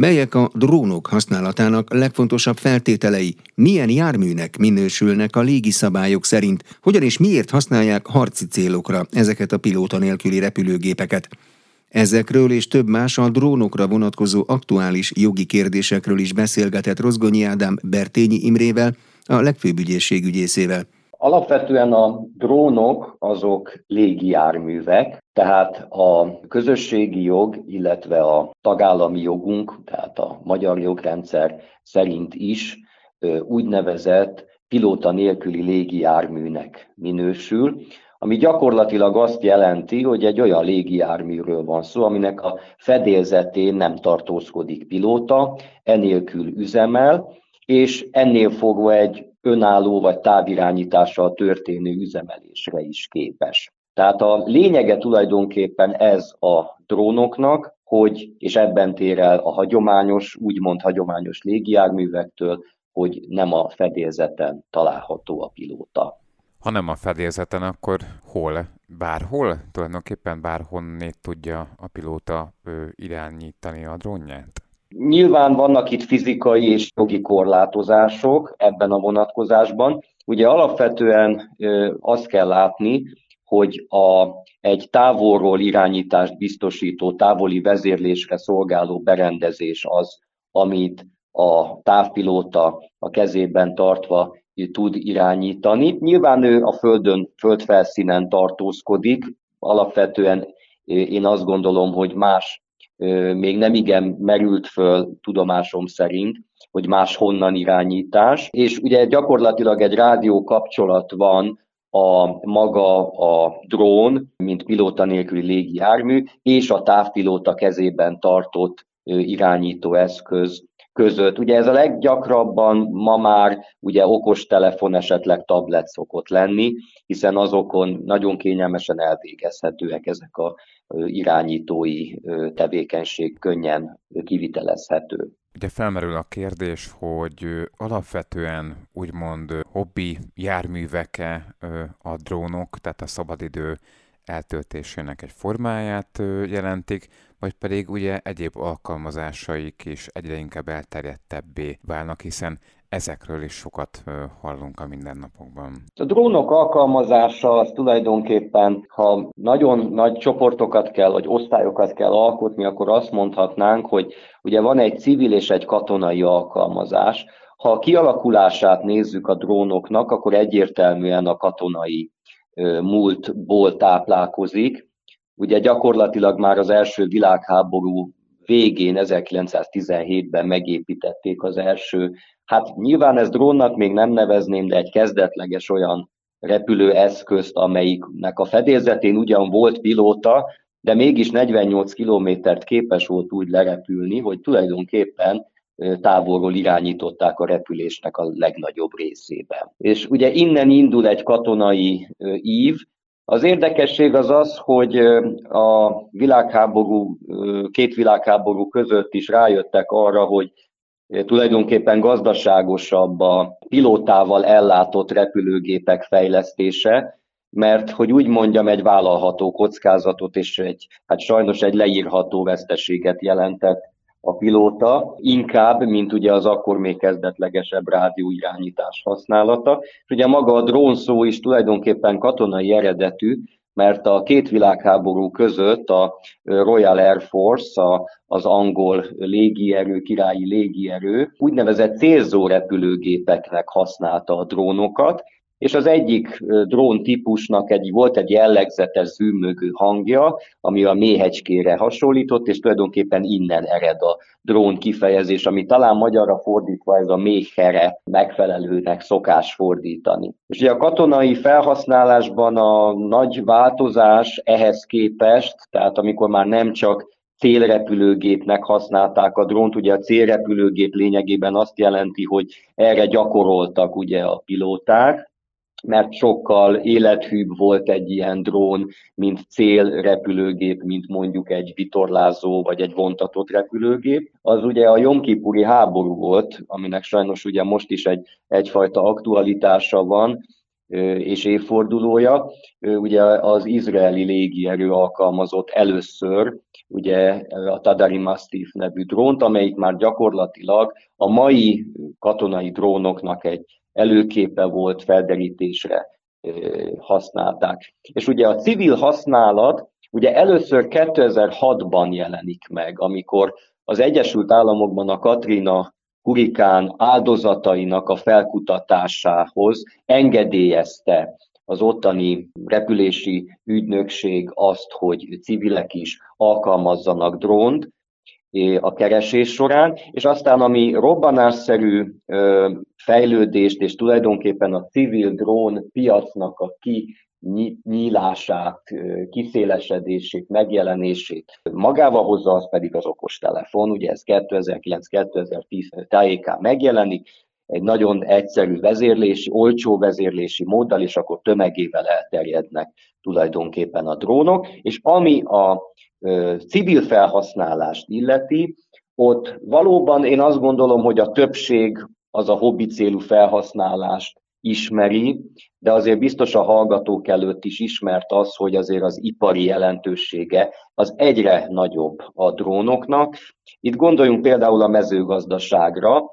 Melyek a drónok használatának legfontosabb feltételei? Milyen járműnek minősülnek a légiszabályok szerint? Hogyan és miért használják harci célokra ezeket a pilóta nélküli repülőgépeket? Ezekről és több más a drónokra vonatkozó aktuális jogi kérdésekről is beszélgetett Rozgonyi Ádám Bertényi Imrével, a legfőbb ügyészségügyészével. Alapvetően a drónok azok légijárművek, tehát a közösségi jog, illetve a tagállami jogunk, tehát a magyar jogrendszer szerint is úgynevezett pilóta nélküli légijárműnek minősül, ami gyakorlatilag azt jelenti, hogy egy olyan légijárműről van szó, aminek a fedélzetén nem tartózkodik pilóta, enélkül üzemel, és ennél fogva egy önálló vagy távirányítással történő üzemelésre is képes. Tehát a lényege tulajdonképpen ez a drónoknak, hogy, és ebben tér el a hagyományos, úgymond hagyományos légijárművektől, hogy nem a fedélzeten található a pilóta. Ha nem a fedélzeten, akkor hol? Bárhol? Tulajdonképpen bárhonnét tudja a pilóta irányítani a drónját? Nyilván vannak itt fizikai és jogi korlátozások ebben a vonatkozásban. Ugye alapvetően azt kell látni, hogy a, egy távolról irányítást biztosító, távoli vezérlésre szolgáló berendezés az, amit a távpilóta a kezében tartva tud irányítani. Nyilván ő a földön, földfelszínen tartózkodik, alapvetően én azt gondolom, hogy más még nem igen merült föl tudomásom szerint, hogy más honnan irányítás, és ugye gyakorlatilag egy rádió kapcsolat van a maga a drón, mint pilóta nélküli légijármű, és a távpilóta kezében tartott irányító eszköz között. Ugye ez a leggyakrabban ma már ugye okostelefon, esetleg tablet szokott lenni, hiszen azokon nagyon kényelmesen elvégezhetőek ezek a irányítói tevékenység könnyen kivitelezhető. Ugye felmerül a kérdés, hogy alapvetően úgymond hobbi járműveke a drónok, tehát a szabadidő eltöltésének egy formáját jelentik, vagy pedig ugye egyéb alkalmazásaik is egyre inkább elterjedtebbé válnak, hiszen ezekről is sokat hallunk a mindennapokban. A drónok alkalmazása az tulajdonképpen, ha nagyon nagy csoportokat kell, vagy osztályokat kell alkotni, akkor azt mondhatnánk, hogy ugye van egy civil és egy katonai alkalmazás. Ha a kialakulását nézzük a drónoknak, akkor egyértelműen a katonai múltból táplálkozik. Ugye gyakorlatilag már az első világháború végén, 1917-ben megépítették az első, hát nyilván ez drónnak még nem nevezném, de egy kezdetleges olyan repülőeszközt, amelyiknek a fedélzetén ugyan volt pilóta, de mégis 48 kilométert képes volt úgy lerepülni, hogy tulajdonképpen távolról irányították a repülésnek a legnagyobb részében. És ugye innen indul egy katonai ív, az érdekesség az az, hogy a világháború, két világháború között is rájöttek arra, hogy tulajdonképpen gazdaságosabb a pilótával ellátott repülőgépek fejlesztése, mert hogy úgy mondjam, egy vállalható kockázatot és egy, hát sajnos egy leírható veszteséget jelentett a pilóta, inkább, mint ugye az akkor még kezdetlegesebb rádióirányítás használata. És ugye maga a drón szó is tulajdonképpen katonai eredetű, mert a két világháború között a Royal Air Force, a, az angol légierő, királyi légierő úgynevezett célzó repülőgépeknek használta a drónokat, és az egyik drón típusnak egy, volt egy jellegzetes zümmögő hangja, ami a méhecskére hasonlított, és tulajdonképpen innen ered a drón kifejezés, ami talán magyarra fordítva ez a méhere megfelelőnek szokás fordítani. És ugye a katonai felhasználásban a nagy változás ehhez képest, tehát amikor már nem csak célrepülőgépnek használták a drónt. Ugye a célrepülőgép lényegében azt jelenti, hogy erre gyakoroltak ugye a pilóták, mert sokkal élethűbb volt egy ilyen drón, mint célrepülőgép, mint mondjuk egy vitorlázó vagy egy vontatott repülőgép. Az ugye a Jomkipuri háború volt, aminek sajnos ugye most is egy, egyfajta aktualitása van, és évfordulója. Ugye az izraeli légierő alkalmazott először ugye a Tadari Mastiff nevű drónt, amelyik már gyakorlatilag a mai katonai drónoknak egy előképe volt felderítésre használták. És ugye a civil használat ugye először 2006-ban jelenik meg, amikor az Egyesült Államokban a Katrina hurikán áldozatainak a felkutatásához engedélyezte az ottani repülési ügynökség azt, hogy civilek is alkalmazzanak drónt a keresés során, és aztán ami robbanásszerű fejlődést és tulajdonképpen a civil drón piacnak a ki nyílását, kiszélesedését, megjelenését magával hozza, az pedig az okostelefon. Ugye ez 2009-2010 tájékán megjelenik, egy nagyon egyszerű vezérlési, olcsó vezérlési móddal, és akkor tömegével elterjednek tulajdonképpen a drónok, és ami a civil felhasználást illeti, ott valóban én azt gondolom, hogy a többség az a hobbi célú felhasználást ismeri, de azért biztos a hallgatók előtt is ismert az, hogy azért az ipari jelentősége az egyre nagyobb a drónoknak. Itt gondoljunk például a mezőgazdaságra.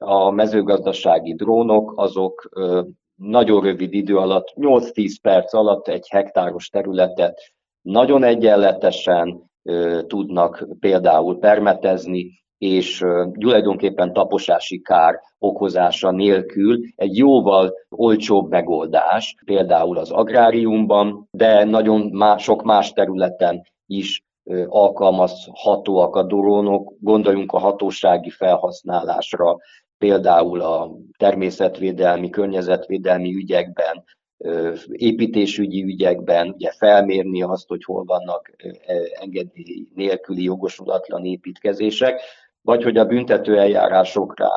A mezőgazdasági drónok azok nagyon rövid idő alatt, 8-10 perc alatt egy hektáros területet nagyon egyenletesen tudnak például permetezni, és tulajdonképpen taposási kár okozása nélkül egy jóval olcsóbb megoldás, például az agráriumban, de nagyon más, sok más területen is alkalmazhatóak a drónok, gondoljunk a hatósági felhasználásra, például a természetvédelmi, környezetvédelmi ügyekben, építésügyi ügyekben, ugye felmérni azt, hogy hol vannak engedély nélküli jogosulatlan építkezések, vagy hogy a büntető eljárásokra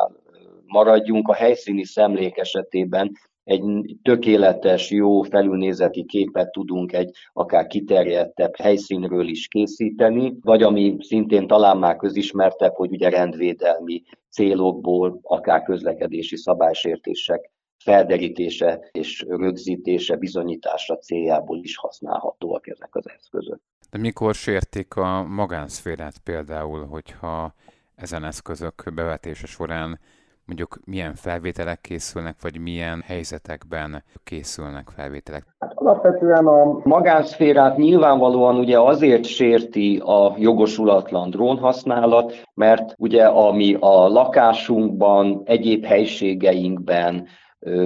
maradjunk, a helyszíni szemlék esetében egy tökéletes, jó felülnézeti képet tudunk egy akár kiterjedtebb helyszínről is készíteni, vagy ami szintén talán már közismertebb, hogy ugye rendvédelmi célokból, akár közlekedési szabálysértések felderítése és rögzítése, bizonyítása céljából is használhatóak ezek az eszközök. De mikor sértik a magánszférát például, hogyha ezen eszközök bevetése során mondjuk milyen felvételek készülnek, vagy milyen helyzetekben készülnek felvételek? Hát alapvetően a magánszférát nyilvánvalóan ugye azért sérti a jogosulatlan drónhasználat, mert ugye ami a lakásunkban, egyéb helységeinkben,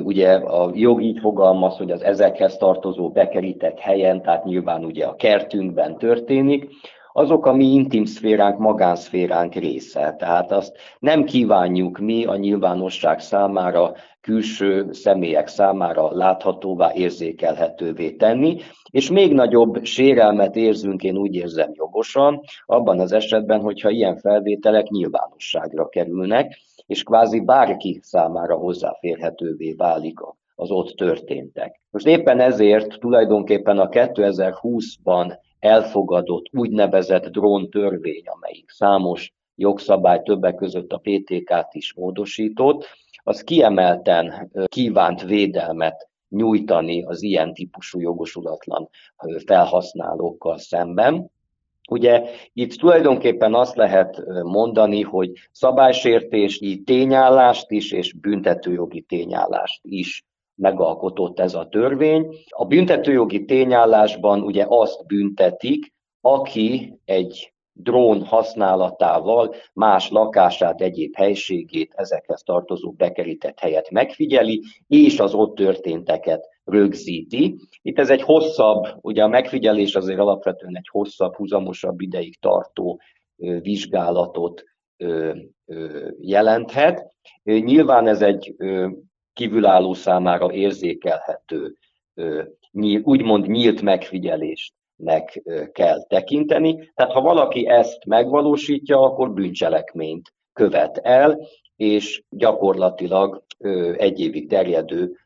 Ugye a jog így fogalmaz, hogy az ezekhez tartozó bekerített helyen, tehát nyilván ugye a kertünkben történik, azok a mi intim szféránk, magánszféránk része. Tehát azt nem kívánjuk mi a nyilvánosság számára, külső személyek számára láthatóvá, érzékelhetővé tenni, és még nagyobb sérelmet érzünk, én úgy érzem jogosan, abban az esetben, hogyha ilyen felvételek nyilvánosságra kerülnek, és kvázi bárki számára hozzáférhetővé válik az ott történtek. Most éppen ezért tulajdonképpen a 2020-ban elfogadott úgynevezett drón törvény, amelyik számos jogszabály többek között a PTK-t is módosított, az kiemelten kívánt védelmet nyújtani az ilyen típusú jogosulatlan felhasználókkal szemben. Ugye itt tulajdonképpen azt lehet mondani, hogy szabálysértési tényállást is és büntetőjogi tényállást is megalkotott ez a törvény. A büntetőjogi tényállásban ugye azt büntetik, aki egy drón használatával más lakását, egyéb helységét, ezekhez tartozó bekerített helyet megfigyeli, és az ott történteket rögzíti. Itt ez egy hosszabb, ugye a megfigyelés azért alapvetően egy hosszabb, húzamosabb ideig tartó vizsgálatot jelenthet. Nyilván ez egy kívülálló számára érzékelhető, úgymond nyílt megfigyelésnek kell tekinteni. Tehát ha valaki ezt megvalósítja, akkor bűncselekményt követ el, és gyakorlatilag egy évig terjedő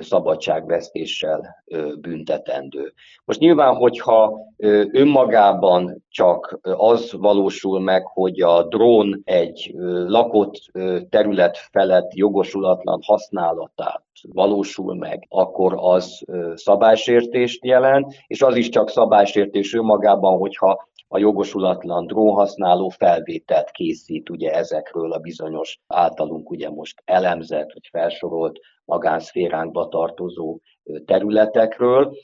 szabadságvesztéssel büntetendő. Most nyilván, hogyha önmagában csak az valósul meg, hogy a drón egy lakott terület felett jogosulatlan használatát valósul meg, akkor az szabálysértést jelent, és az is csak szabálysértés önmagában, hogyha a jogosulatlan drónhasználó felvételt készít ugye ezekről a bizonyos általunk ugye most elemzett, vagy felsorolt magánszféránkba tartozó területekről.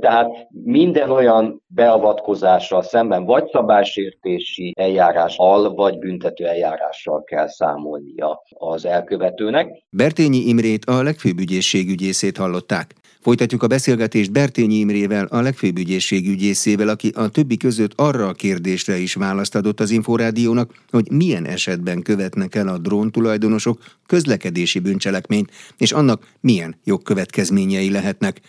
Tehát minden olyan beavatkozással szemben vagy szabálysértési eljárással, vagy büntető eljárással kell számolnia az elkövetőnek. Bertényi Imrét a legfőbb ügyészség ügyészét hallották. Folytatjuk a beszélgetést Bertényi Imrével, a legfőbb ügyészség ügyészével, aki a többi között arra a kérdésre is választ adott az Inforádiónak, hogy milyen esetben követnek el a drón tulajdonosok közlekedési bűncselekményt, és annak milyen jogkövetkezményei lehetnek.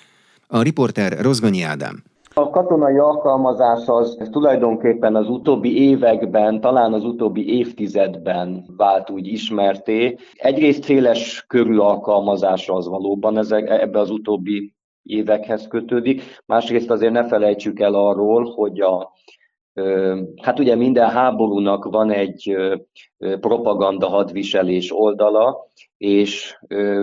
A riporter Rozgonyi Ádám. A katonai alkalmazás az tulajdonképpen az utóbbi években, talán az utóbbi évtizedben vált úgy ismerté. Egyrészt széles körű alkalmazása az valóban ezek, ebbe az utóbbi évekhez kötődik. Másrészt azért ne felejtsük el arról, hogy a, hát ugye minden háborúnak van egy propaganda hadviselés oldala, és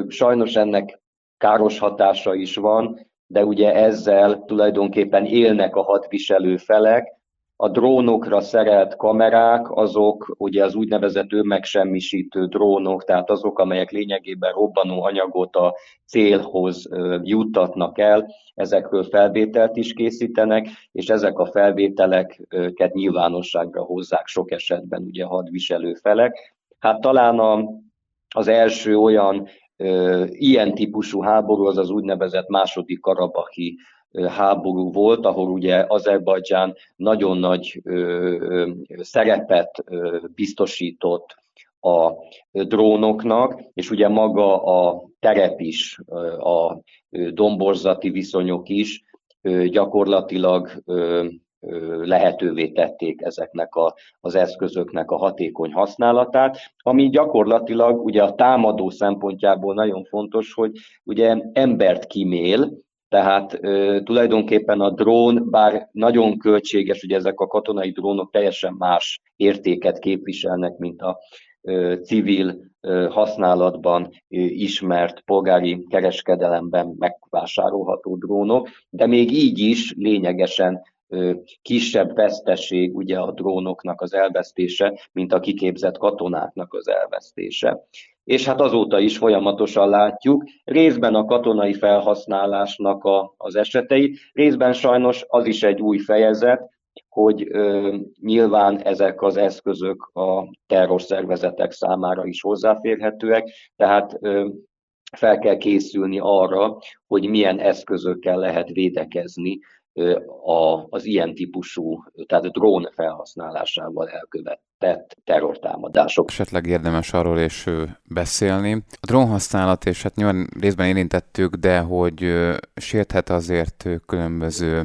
sajnos ennek káros hatása is van, de ugye ezzel tulajdonképpen élnek a hadviselő felek. A drónokra szerelt kamerák, azok ugye az úgynevezett önmegsemmisítő drónok, tehát azok, amelyek lényegében robbanó anyagot a célhoz juttatnak el, ezekről felvételt is készítenek, és ezek a felvételeket nyilvánosságra hozzák sok esetben ugye a hadviselő felek. Hát talán a, az első olyan Ilyen típusú háború az az úgynevezett második karabahi háború volt, ahol ugye Azerbajdzsán nagyon nagy szerepet biztosított a drónoknak, és ugye maga a terep is, a domborzati viszonyok is gyakorlatilag lehetővé tették ezeknek a, az eszközöknek a hatékony használatát, ami gyakorlatilag ugye a támadó szempontjából nagyon fontos, hogy ugye embert kimél, tehát ö, tulajdonképpen a drón, bár nagyon költséges, ugye ezek a katonai drónok teljesen más értéket képviselnek, mint a ö, civil ö, használatban ö, ismert polgári kereskedelemben megvásárolható drónok, de még így is lényegesen kisebb veszteség ugye a drónoknak az elvesztése, mint a kiképzett katonáknak az elvesztése. És hát azóta is folyamatosan látjuk, részben a katonai felhasználásnak a, az eseteit, részben sajnos az is egy új fejezet, hogy ö, nyilván ezek az eszközök a terrorszervezetek számára is hozzáférhetőek, tehát ö, fel kell készülni arra, hogy milyen eszközökkel lehet védekezni a, az ilyen típusú, tehát a drón felhasználásával elkövetett terrortámadások. Esetleg érdemes arról is beszélni. A drón használat, és hát nyilván részben érintettük, de hogy sérthet azért különböző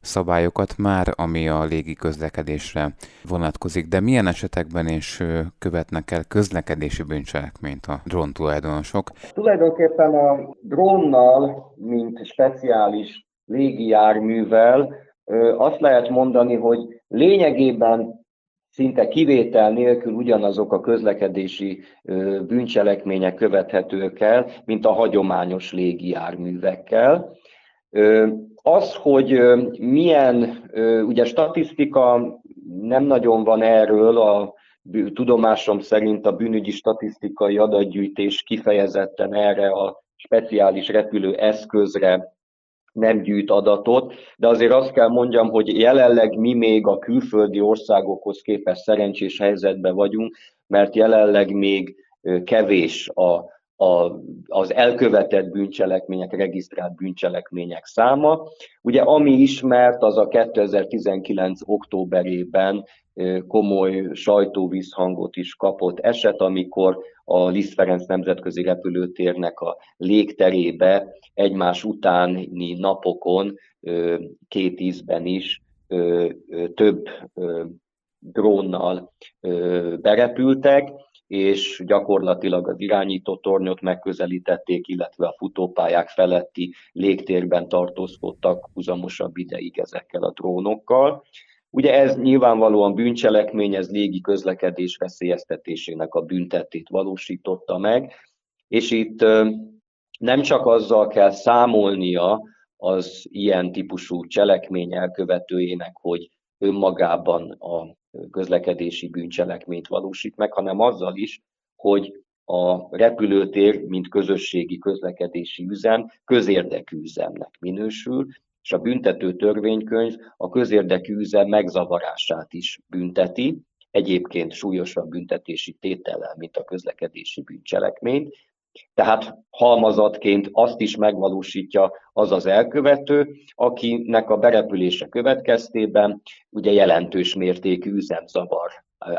szabályokat már, ami a légi közlekedésre vonatkozik, de milyen esetekben is követnek el közlekedési bűncselekményt a drón tulajdonosok? Tulajdonképpen a drónnal, mint speciális légijárművel, azt lehet mondani, hogy lényegében szinte kivétel nélkül ugyanazok a közlekedési bűncselekmények követhetők el, mint a hagyományos légijárművekkel. Az, hogy milyen, ugye statisztika nem nagyon van erről, a tudomásom szerint a bűnügyi statisztikai adatgyűjtés kifejezetten erre a speciális repülő eszközre nem gyűjt adatot, de azért azt kell mondjam, hogy jelenleg mi még a külföldi országokhoz képest szerencsés helyzetben vagyunk, mert jelenleg még kevés a, a, az elkövetett bűncselekmények, regisztrált bűncselekmények száma. Ugye ami ismert, az a 2019. októberében komoly sajtóvízhangot is kapott eset, amikor a Liszt Ferenc nemzetközi repülőtérnek a légterébe egymás utáni napokon két ízben is több drónnal berepültek, és gyakorlatilag az irányító tornyot megközelítették, illetve a futópályák feletti légtérben tartózkodtak húzamosabb ideig ezekkel a drónokkal. Ugye ez nyilvánvalóan bűncselekmény, ez légi közlekedés veszélyeztetésének a büntetét valósította meg, és itt nem csak azzal kell számolnia az ilyen típusú cselekmény elkövetőjének, hogy önmagában a közlekedési bűncselekményt valósít meg, hanem azzal is, hogy a repülőtér, mint közösségi közlekedési üzem, közérdekű üzemnek minősül, és a büntető törvénykönyv a közérdekű üzem megzavarását is bünteti, egyébként súlyosabb büntetési tétellel, mint a közlekedési bűncselekményt, tehát halmazatként azt is megvalósítja az az elkövető, akinek a berepülése következtében ugye jelentős mértékű üzemzavar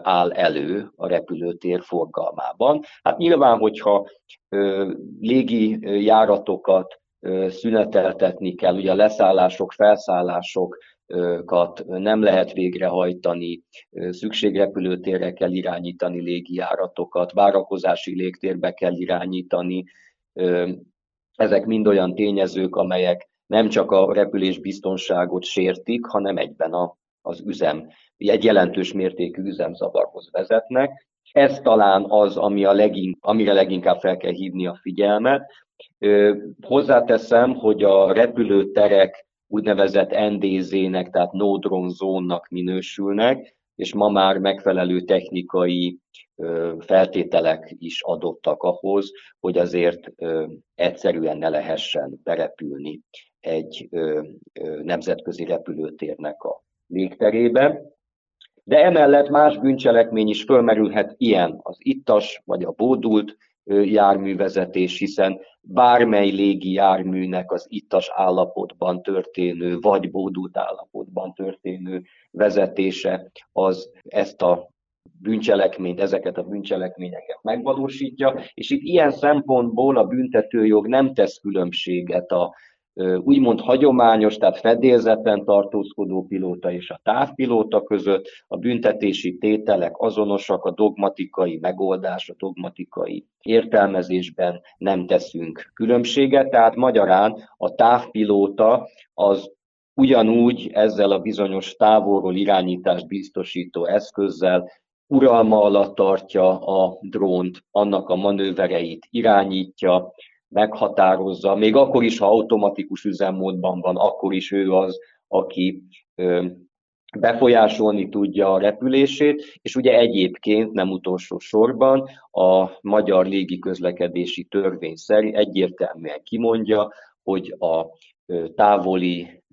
áll elő a repülőtér forgalmában. Hát nyilván, hogyha ö, légi járatokat szüneteltetni kell, ugye a leszállások, felszállások kat nem lehet végrehajtani, szükségrepülőtérre kell irányítani légijáratokat, várakozási légtérbe kell irányítani. Ezek mind olyan tényezők, amelyek nem csak a repülés biztonságot sértik, hanem egyben a, az üzem, egy jelentős mértékű üzemzavarhoz vezetnek. Ez talán az, ami a legink, amire leginkább fel kell hívni a figyelmet. Hozzáteszem, hogy a repülőterek úgynevezett NDZ-nek, tehát no drone zónnak minősülnek, és ma már megfelelő technikai feltételek is adottak ahhoz, hogy azért egyszerűen ne lehessen berepülni egy nemzetközi repülőtérnek a légterébe. De emellett más bűncselekmény is fölmerülhet ilyen az ittas vagy a bódult járművezetés, hiszen bármely légi járműnek az ittas állapotban történő, vagy bódult állapotban történő vezetése az ezt a bűncselekményt, ezeket a bűncselekményeket megvalósítja, és itt ilyen szempontból a büntetőjog nem tesz különbséget a úgymond hagyományos, tehát fedélzeten tartózkodó pilóta és a távpilóta között. A büntetési tételek azonosak, a dogmatikai megoldás, a dogmatikai értelmezésben nem teszünk különbséget, tehát magyarán a távpilóta az ugyanúgy ezzel a bizonyos távolról irányítást biztosító eszközzel uralma alatt tartja a drónt, annak a manővereit irányítja, meghatározza, még akkor is, ha automatikus üzemmódban van, akkor is ő az, aki befolyásolni tudja a repülését, és ugye egyébként nem utolsó sorban a magyar légiközlekedési törvény szerint egyértelműen kimondja, hogy a távoli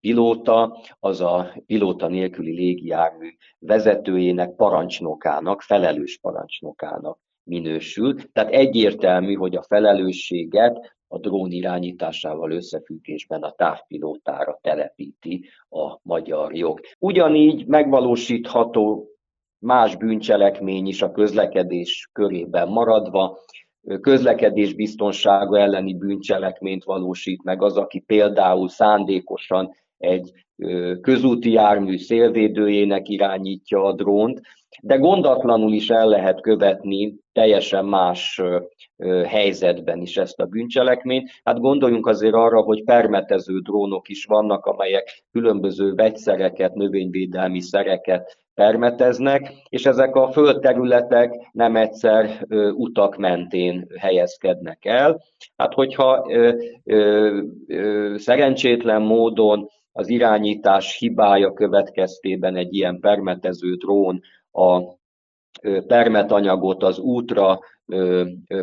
pilóta, az a pilóta nélküli légijármű vezetőjének, parancsnokának, felelős parancsnokának minősül. Tehát egyértelmű, hogy a felelősséget a drón irányításával összefüggésben a távpilótára telepíti a magyar jog. Ugyanígy megvalósítható más bűncselekmény is a közlekedés körében maradva, közlekedés biztonsága elleni bűncselekményt valósít meg az, aki például szándékosan egy közúti jármű szélvédőjének irányítja a drónt, de gondatlanul is el lehet követni teljesen más helyzetben is ezt a bűncselekményt. Hát gondoljunk azért arra, hogy permetező drónok is vannak, amelyek különböző vegyszereket, növényvédelmi szereket permeteznek, és ezek a földterületek nem egyszer utak mentén helyezkednek el. Hát hogyha szerencsétlen módon az irányítás hibája következtében egy ilyen permetező drón a permetanyagot az útra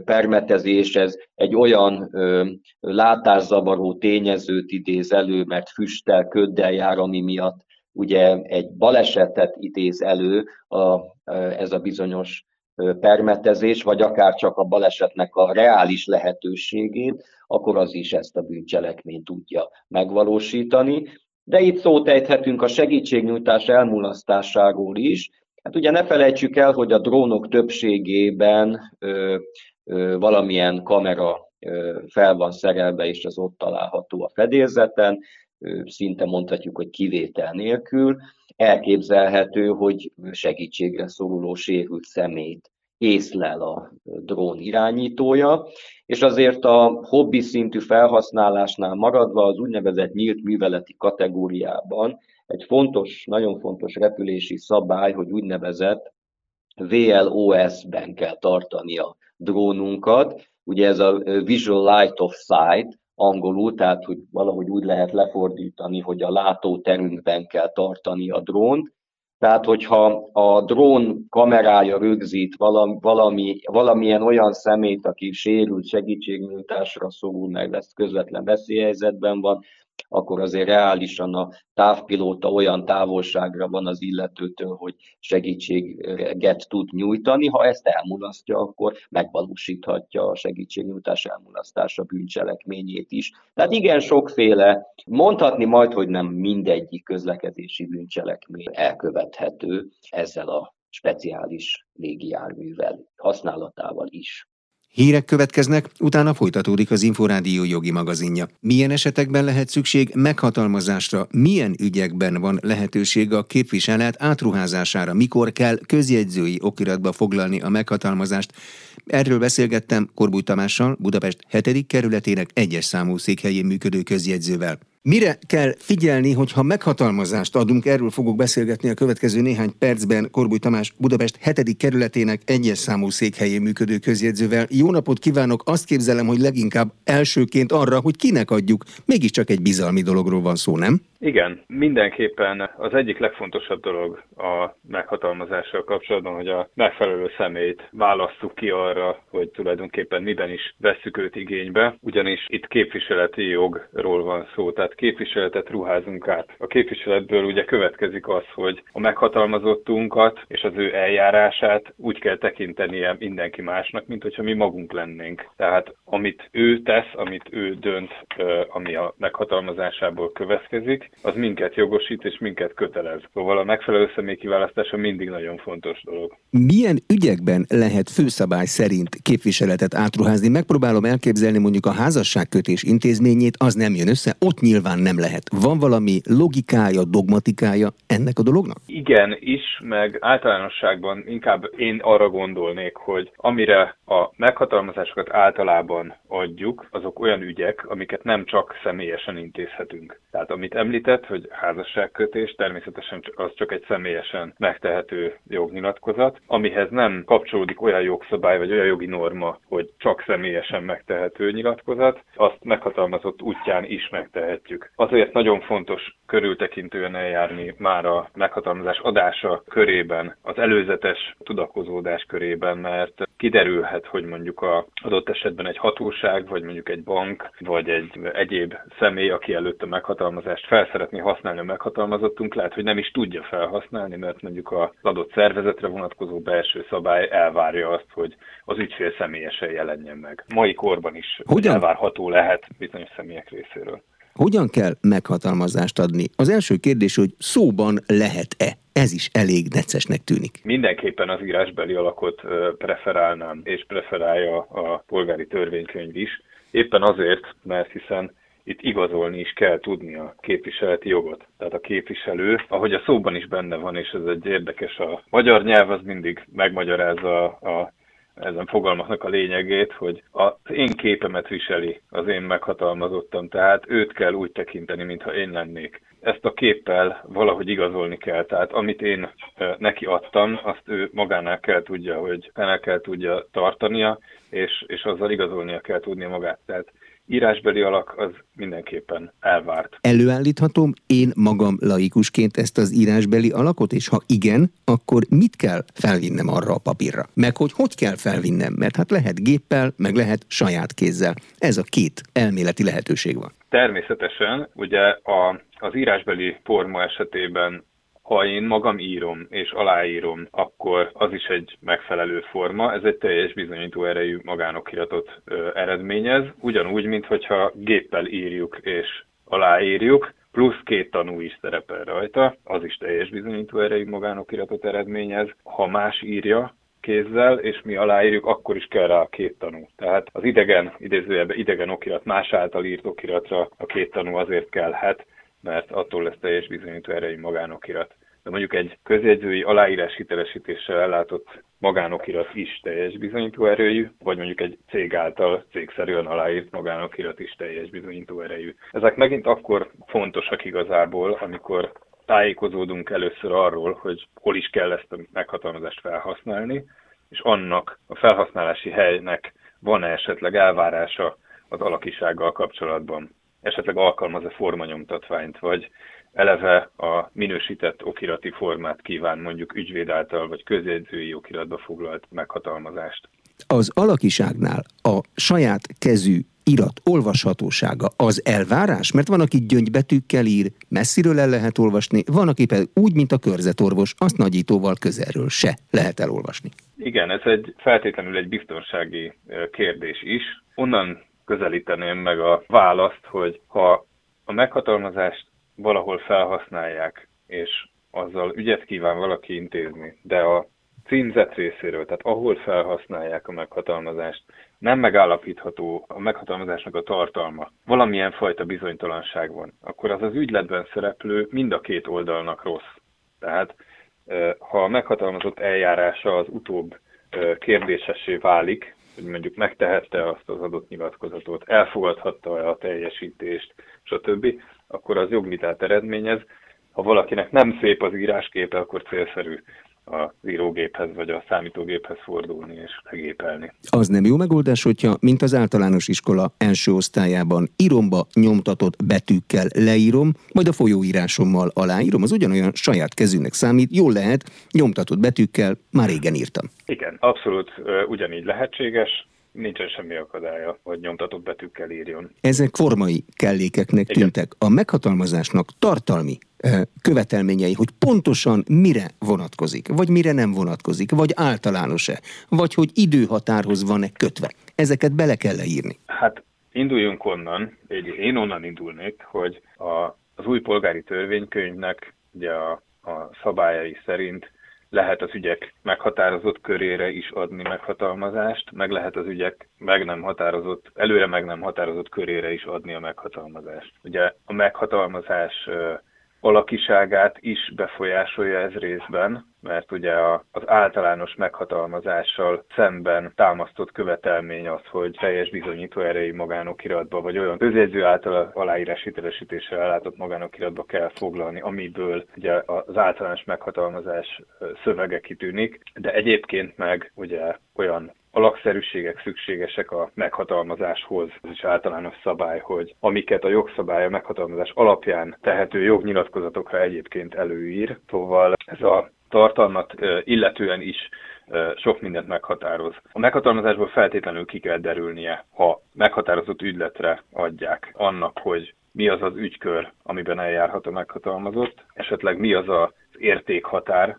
permetezéshez egy olyan látászavaró tényezőt idéz elő, mert füsttel, köddel jár, ami miatt ugye egy balesetet idéz elő a, ez a bizonyos permetezés, vagy akár csak a balesetnek a reális lehetőségét, akkor az is ezt a bűncselekményt tudja megvalósítani. De itt szót ejthetünk a segítségnyújtás elmulasztásáról is. Hát ugye ne felejtsük el, hogy a drónok többségében ö, ö, valamilyen kamera ö, fel van szerelve, és az ott található a fedélzeten, ö, szinte mondhatjuk, hogy kivétel nélkül. Elképzelhető, hogy segítségre szoruló sérült szemét észlel a drón irányítója, és azért a hobbi szintű felhasználásnál maradva az úgynevezett nyílt műveleti kategóriában egy fontos, nagyon fontos repülési szabály, hogy úgynevezett VLOS-ben kell tartani a drónunkat. Ugye ez a Visual Light of Sight, angolul, tehát hogy valahogy úgy lehet lefordítani, hogy a látóterünkben kell tartani a drónt. Tehát, hogyha a drón kamerája rögzít valami, valami, valamilyen olyan szemét, aki sérült segítségnyújtásra szorul, meg lesz közvetlen veszélyhelyzetben van, akkor azért reálisan a távpilóta olyan távolságra van az illetőtől, hogy segítséget tud nyújtani. Ha ezt elmulasztja, akkor megvalósíthatja a segítségnyújtás elmulasztása bűncselekményét is. Tehát igen, sokféle, mondhatni majd, hogy nem mindegyik közlekedési bűncselekmény elkövethető ezzel a speciális légijárművel használatával is. Hírek következnek, utána folytatódik az Inforádió jogi magazinja. Milyen esetekben lehet szükség meghatalmazásra, milyen ügyekben van lehetőség a képviselet átruházására, mikor kell közjegyzői okiratba foglalni a meghatalmazást. Erről beszélgettem Korbúj Tamással, Budapest 7. kerületének egyes számú székhelyén működő közjegyzővel. Mire kell figyelni, hogyha meghatalmazást adunk, erről fogok beszélgetni a következő néhány percben Korbuly Tamás Budapest 7. kerületének egyes számú székhelyén működő közjegyzővel. Jó napot kívánok! Azt képzelem, hogy leginkább elsőként arra, hogy kinek adjuk. Mégiscsak egy bizalmi dologról van szó, nem? Igen, mindenképpen az egyik legfontosabb dolog a meghatalmazással kapcsolatban, hogy a megfelelő személyt válasszuk ki arra, hogy tulajdonképpen miben is vesszük őt igénybe, ugyanis itt képviseleti jogról van szó, tehát képviseletet ruházunk át. A képviseletből ugye következik az, hogy a meghatalmazottunkat és az ő eljárását úgy kell tekintenie mindenki másnak, mint hogyha mi magunk lennénk. Tehát amit ő tesz, amit ő dönt, ami a meghatalmazásából következik, az minket jogosít és minket kötelez. Szóval a megfelelő személy kiválasztása mindig nagyon fontos dolog. Milyen ügyekben lehet főszabály szerint képviseletet átruházni? Megpróbálom elképzelni mondjuk a házasságkötés intézményét, az nem jön össze, ott nyilván nem lehet. Van valami logikája, dogmatikája ennek a dolognak? Igen, is, meg általánosságban inkább én arra gondolnék, hogy amire a meghatalmazásokat általában adjuk, azok olyan ügyek, amiket nem csak személyesen intézhetünk. Tehát amit említett, hogy házasságkötés, természetesen az csak egy személyesen megtehető jognyilatkozat, amihez nem kapcsolódik olyan jogszabály vagy olyan jogi norma, hogy csak személyesen megtehető nyilatkozat, azt meghatalmazott útján is megtehetjük. Azért nagyon fontos körültekintően eljárni már a meghatalmazás adása körében, az előzetes tudakozódás körében, mert kiderülhet, hogy mondjuk a adott esetben egy hatóság, vagy mondjuk egy bank, vagy egy egyéb személy, aki előtt a meghatalmazást fel szeretné használni a meghatalmazottunk, lehet, hogy nem is tudja felhasználni, mert mondjuk az adott szervezetre vonatkozó belső szabály elvárja azt, hogy az ügyfél személyesen jelenjen meg. Mai korban is Hogyan? elvárható lehet bizonyos személyek részéről. Hogyan kell meghatalmazást adni? Az első kérdés, hogy szóban lehet-e? Ez is elég necesnek tűnik. Mindenképpen az írásbeli alakot preferálnám, és preferálja a polgári törvénykönyv is. Éppen azért, mert hiszen itt igazolni is kell tudni a képviseleti jogot. Tehát a képviselő, ahogy a szóban is benne van, és ez egy érdekes, a magyar nyelv az mindig megmagyarázza a ezen fogalmaknak a lényegét, hogy az én képemet viseli az én meghatalmazottam, tehát őt kell úgy tekinteni, mintha én lennék. Ezt a képpel valahogy igazolni kell, tehát amit én neki adtam, azt ő magánál kell tudja, hogy el kell tudja tartania, és, és azzal igazolnia kell tudnia magát. Tehát írásbeli alak az mindenképpen elvárt. Előállíthatom én magam laikusként ezt az írásbeli alakot, és ha igen, akkor mit kell felvinnem arra a papírra? Meg hogy hogy kell felvinnem? Mert hát lehet géppel, meg lehet saját kézzel. Ez a két elméleti lehetőség van. Természetesen, ugye a, az írásbeli forma esetében ha én magam írom és aláírom, akkor az is egy megfelelő forma. Ez egy teljes bizonyító erejű magánokiratot eredményez, ugyanúgy, mint hogyha géppel írjuk és aláírjuk, plusz két tanú is szerepel rajta, az is teljes bizonyító erejű magánokiratot eredményez. Ha más írja, kézzel, és mi aláírjuk, akkor is kell rá a két tanú. Tehát az idegen, idézőjelben idegen okirat, más által írt okiratra a két tanú azért kellhet, mert attól lesz teljes bizonyító erejű magánokirat. de mondjuk egy közjegyzői aláírás hitelesítéssel ellátott magánokirat is teljes bizonyító erőjű, vagy mondjuk egy cég által cégszerűen aláírt magánokirat is teljes bizonyító erejű. Ezek megint akkor fontosak igazából, amikor tájékozódunk először arról, hogy hol is kell ezt a meghatalmazást felhasználni, és annak a felhasználási helynek van-e esetleg elvárása az alakisággal kapcsolatban. Esetleg alkalmaz-e formanyomtatványt, vagy eleve a minősített okirati formát kíván mondjuk ügyvéd által vagy közjegyzői okiratba foglalt meghatalmazást. Az alakiságnál a saját kezű irat olvashatósága az elvárás? Mert van, aki gyöngybetűkkel ír, messziről el lehet olvasni, van, aki pedig úgy, mint a körzetorvos, azt nagyítóval közelről se lehet elolvasni. Igen, ez egy feltétlenül egy biztonsági kérdés is. Onnan közelíteném meg a választ, hogy ha a meghatalmazást valahol felhasználják, és azzal ügyet kíván valaki intézni, de a címzet részéről, tehát ahol felhasználják a meghatalmazást, nem megállapítható a meghatalmazásnak a tartalma, valamilyen fajta bizonytalanság van, akkor az az ügyletben szereplő mind a két oldalnak rossz. Tehát ha a meghatalmazott eljárása az utóbb kérdésessé válik, hogy mondjuk megtehette azt az adott nyilatkozatot, elfogadhatta-e a teljesítést, stb., akkor az jogvitát eredményez. Ha valakinek nem szép az írásképe, akkor célszerű az írógéphez vagy a számítógéphez fordulni és legépelni. Az nem jó megoldás, hogyha, mint az általános iskola első osztályában íromba nyomtatott betűkkel leírom, majd a folyóírásommal aláírom, az ugyanolyan saját kezűnek számít, jól lehet, nyomtatott betűkkel már régen írtam. Igen, abszolút ugyanígy lehetséges nincsen semmi akadálya, hogy nyomtatott betűkkel írjon. Ezek formai kellékeknek Igen. tűntek. A meghatalmazásnak tartalmi követelményei, hogy pontosan mire vonatkozik, vagy mire nem vonatkozik, vagy általános-e, vagy hogy időhatárhoz van-e kötve. Ezeket bele kell leírni. Hát induljunk onnan, én onnan indulnék, hogy a, az új polgári törvénykönyvnek ugye a, a szabályai szerint lehet az ügyek meghatározott körére is adni meghatalmazást, meg lehet az ügyek meg nem határozott, előre meg nem határozott körére is adni a meghatalmazást. Ugye a meghatalmazás alakiságát is befolyásolja ez részben, mert ugye az általános meghatalmazással szemben támasztott követelmény az, hogy teljes bizonyító erejű magánokiratba, vagy olyan közjegyző által aláírás hitelesítéssel ellátott magánokiratba kell foglalni, amiből ugye az általános meghatalmazás szövege kitűnik, de egyébként meg ugye olyan alakszerűségek szükségesek a meghatalmazáshoz. Ez is általános szabály, hogy amiket a jogszabály a meghatalmazás alapján tehető jognyilatkozatokra egyébként előír. Szóval ez a tartalmat illetően is sok mindent meghatároz. A meghatalmazásból feltétlenül ki kell derülnie, ha meghatározott ügyletre adják annak, hogy mi az az ügykör, amiben eljárhat a meghatalmazott, esetleg mi az az értékhatár,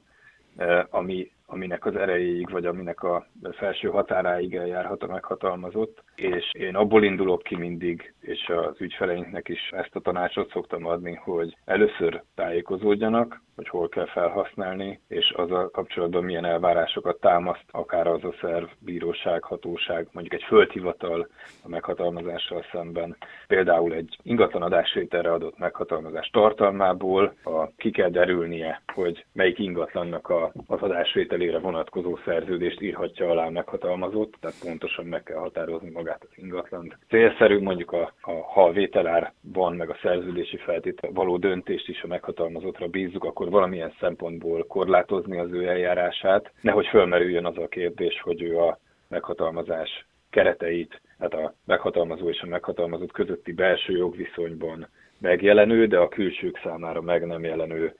ami aminek az erejéig, vagy aminek a felső határáig eljárhat a meghatalmazott, és én abból indulok ki mindig, és az ügyfeleinknek is ezt a tanácsot szoktam adni, hogy először tájékozódjanak, hogy hol kell felhasználni, és az a kapcsolatban milyen elvárásokat támaszt, akár az a szerv, bíróság, hatóság, mondjuk egy földhivatal a meghatalmazással szemben. Például egy ingatlan adásvételre adott meghatalmazás tartalmából a, ki kell derülnie, hogy melyik ingatlannak a, az adásvételére vonatkozó szerződést írhatja alá meghatalmazott, tehát pontosan meg kell határozni magát az ingatlant. Célszerű mondjuk, a, a, ha a vételár van, meg a szerződési feltétel való döntést is a meghatalmazottra bízzuk, akkor akkor valamilyen szempontból korlátozni az ő eljárását, nehogy fölmerüljön az a kérdés, hogy ő a meghatalmazás kereteit, hát a meghatalmazó és a meghatalmazott közötti belső jogviszonyban megjelenő, de a külsők számára meg nem jelenő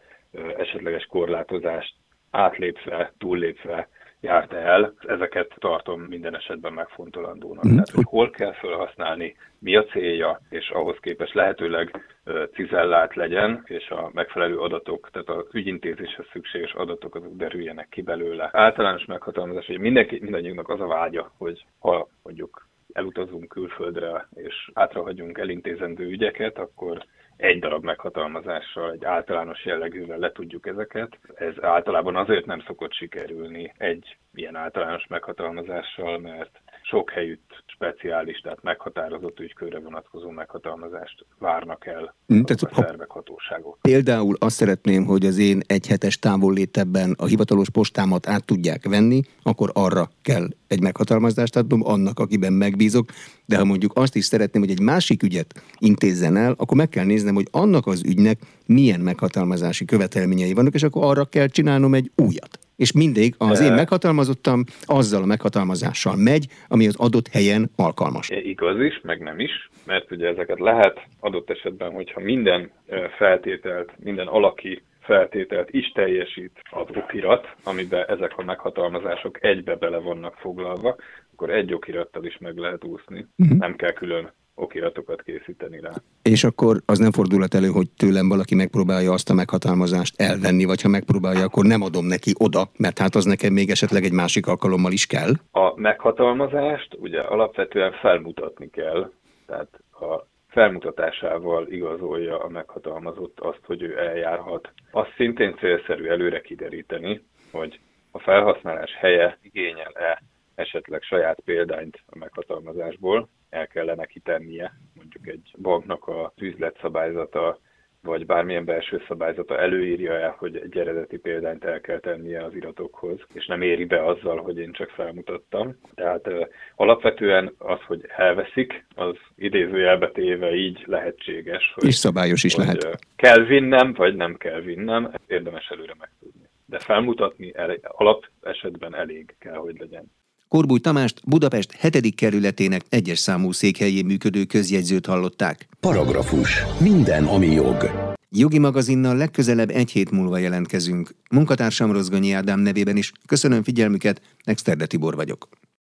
esetleges korlátozást átlépve, túllépve járt el, ezeket tartom minden esetben megfontolandónak. Mm. Tehát, hogy hol kell felhasználni, mi a célja, és ahhoz képest lehetőleg cizellált legyen, és a megfelelő adatok, tehát az ügyintézéshez szükséges adatok azok derüljenek ki belőle. Általános meghatalmazás, hogy mindenki, mindannyiunknak az a vágya, hogy ha mondjuk elutazunk külföldre, és hátrahagyunk elintézendő ügyeket, akkor egy darab meghatalmazással, egy általános jellegűvel le tudjuk ezeket. Ez általában azért nem szokott sikerülni egy ilyen általános meghatalmazással, mert sok helyütt speciális, tehát meghatározott ügykörre vonatkozó meghatalmazást várnak el mm, tehát, a szervek, hatóságok. Például azt szeretném, hogy az én egy hetes távollétebben a hivatalos postámat át tudják venni, akkor arra kell egy meghatalmazást adnom annak, akiben megbízok, de ha mondjuk azt is szeretném, hogy egy másik ügyet intézzen el, akkor meg kell néznem, hogy annak az ügynek milyen meghatalmazási követelményei vannak, és akkor arra kell csinálnom egy újat és mindig az én meghatalmazottam azzal a meghatalmazással megy, ami az adott helyen alkalmas. Igaz is, meg nem is, mert ugye ezeket lehet adott esetben, hogyha minden feltételt, minden alaki feltételt is teljesít az okirat, amiben ezek a meghatalmazások egybe bele vannak foglalva, akkor egy okirattal is meg lehet úszni. Uh-huh. Nem kell külön okiratokat készíteni rá. És akkor az nem fordulhat elő, hogy tőlem valaki megpróbálja azt a meghatalmazást elvenni, vagy ha megpróbálja, akkor nem adom neki oda, mert hát az nekem még esetleg egy másik alkalommal is kell. A meghatalmazást ugye alapvetően felmutatni kell, tehát a felmutatásával igazolja a meghatalmazott azt, hogy ő eljárhat. Azt szintén célszerű előre kideríteni, hogy a felhasználás helye igényel-e esetleg saját példányt a meghatalmazásból, el kellene kitennie, mondjuk egy banknak a üzletszabályzata, vagy bármilyen belső szabályzata előírja el, hogy egy eredeti példányt el kell tennie az iratokhoz, és nem éri be azzal, hogy én csak felmutattam. Tehát ö, alapvetően az, hogy elveszik, az idézőjelbe téve így lehetséges. Hogy, és szabályos is hogy lehet. Kell vinnem, vagy nem kell vinnem, érdemes előre megtudni. De felmutatni el, alap esetben elég kell, hogy legyen. Korbúj Tamást Budapest 7. kerületének egyes számú székhelyén működő közjegyzőt hallották. Paragrafus. Minden, ami jog. Jogi magazinnal legközelebb egy hét múlva jelentkezünk. Munkatársam Rozgonyi Ádám nevében is köszönöm figyelmüket, Exterde Tibor vagyok.